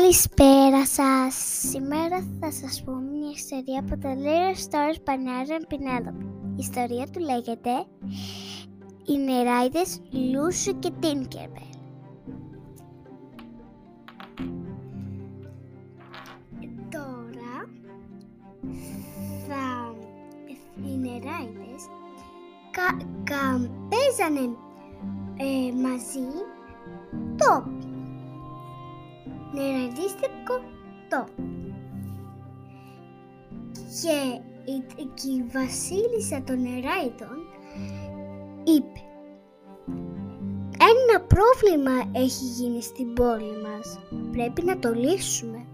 Καλησπέρα σας. Σήμερα θα σας πω μια ιστορία από το Little Stories by Naren Penelope. Η ιστορία του λέγεται «Οι νεράιδες Λούσου και Tinkerbell». Τώρα θα οι νεράιδες κα, κα, παίζανε ε, μαζί το νεραδίστικο το. Και η, και η βασίλισσα των νεράιδων είπε ένα πρόβλημα έχει γίνει στην πόλη μας. Πρέπει να το λύσουμε.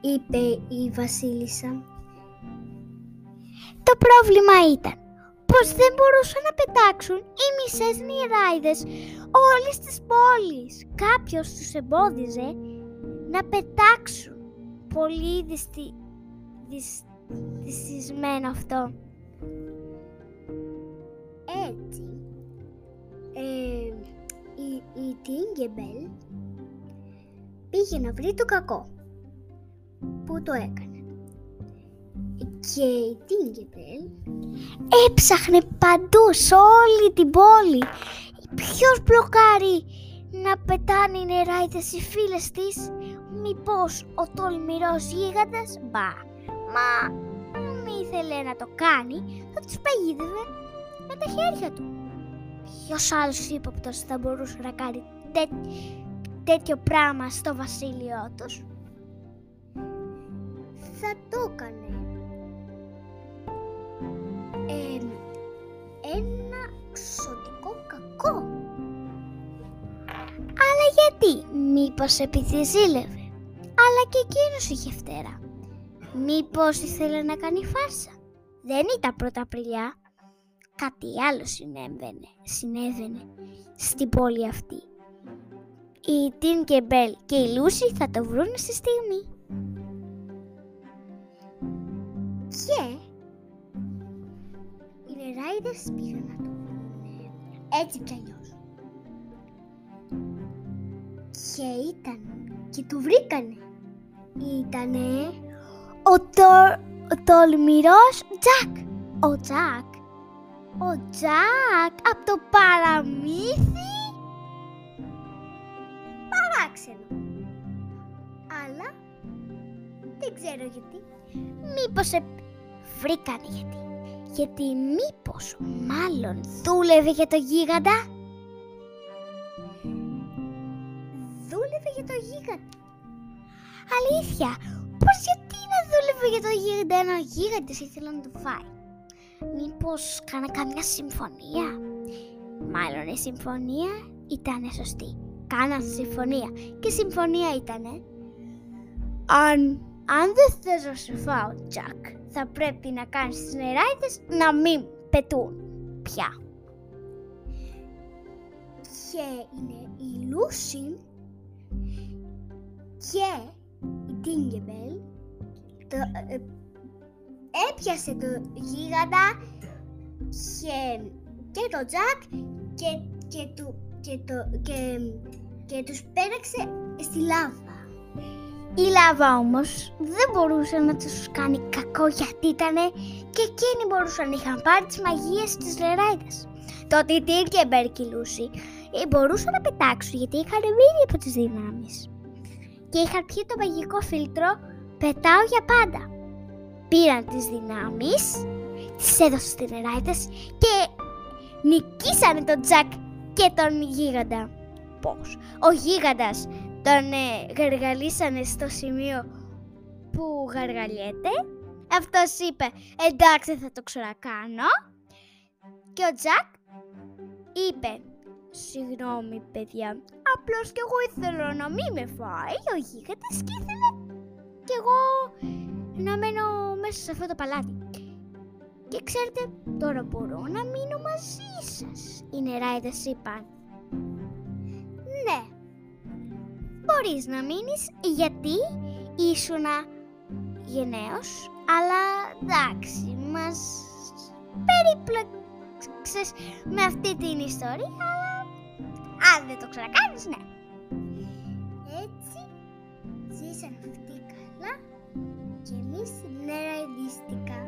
Είπε η βασίλισσα. Το πρόβλημα ήταν πως δεν μπορούσαν να πετάξουν οι μισές νηράιδες όλης της πόλης. Κάποιος τους εμπόδιζε να πετάξουν. Πολύ δυστι... δυσ... δυστυσμένο αυτό. Έτσι, ε, η, η Τίγκεμπελ πήγε να βρει το κακό που το έκανε; Και η Τίγκεμπελ έψαχνε παντού σε όλη την πόλη. Ποιος μπλοκάρει να πετάνε οι νεράιδες οι φίλες της; Μήπως ο τολμηρός γίγαντας, μπα, μα μη ήθελε να το κάνει, θα τους παγίδευε με τα χέρια του. Ποιος άλλος ύποπτος θα μπορούσε να κάνει τέ, τέτοιο πράγμα στο βασίλειό τους; Θα το έκανε γιατί, μήπως επειδή ζήλευε, αλλά και εκείνος είχε φτερά. Μήπως ήθελε να κάνει φάρσα. Δεν ήταν πρώτα Απριλιά. Κάτι άλλο συνέβαινε, συνέβαινε στην πόλη αυτή. Η Τιν και Μπέλ και η Λούση θα το βρουν στη στιγμή. Και ράιδες πήγαν να το βρουν έτσι κι αλλιώς. Και ήταν και το βρήκανε. Ήτανε ο, το, ο τολμηρός Τζακ. Ο Τζακ. Ο Τζακ από το παραμύθι. Παράξενο. Αλλά δεν ξέρω γιατί. Μήπως ε, βρήκανε γιατί γιατί μήπως μάλλον δούλευε για το γίγαντα; Αλήθεια, πως γιατί να δούλευε για το γίγαντα ένα γίγαντας ήθελε να το φάει; Μήπως κάνα καμιά συμφωνία; Μάλλον η συμφωνία ήταν σωστή. Κάνα συμφωνία. Και η συμφωνία ήταν αν, αν δεν θες να σε φάω, Τζακ, θα πρέπει να κάνεις τις νεράιδες να μην πετούν πια. Και είναι η Λούση και η Τίγκεμπελ το, ε, ε, έπιασε το γίγαντα και, και το Τζακ και, και, του, και, το, και, και τους πέραξε στη λάβα. Η λάβα όμως δεν μπορούσε να τους κάνει κακό γιατί ήταν και εκείνοι μπορούσαν να είχαν πάρει τις μαγείες της λεράιδας. Τότε η Τύρ και η Μπέρκη Λούση ε, μπορούσαν να πετάξουν γιατί είχαν μείνει από τις δυνάμεις. Και είχαν πιει το μαγικό φίλτρο «Πετάω για πάντα». Πήραν τις δυνάμεις, τις έδωσαν στις λεράιδες και νικήσανε τον Τζακ και τον γίγαντα. Πώς; Ο γίγαντας τον ε, γαργαλίσανε στο σημείο που γαργαλιέται. Αυτός είπε εντάξει θα το ξανακάνω. Και ο Τζακ είπε συγγνώμη παιδιά, απλώς κι εγώ ήθελα να μην με φάει ο γίγαντας και ήθελε κι εγώ να μένω μέσα σε αυτό το παλάτι. Και ξέρετε, τώρα μπορώ να μείνω μαζί σας, οι νεράιδες είπαν. Ναι, μπορείς να μείνεις γιατί ήσουνα γενναίος, αλλά εντάξει, μας περίπλεξες με αυτή την ιστορία, αλλά αν δεν το ξανακάνεις, ναι. έτσι ζήσαν αυτοί καλά και εμείς νεραϊδίστηκα.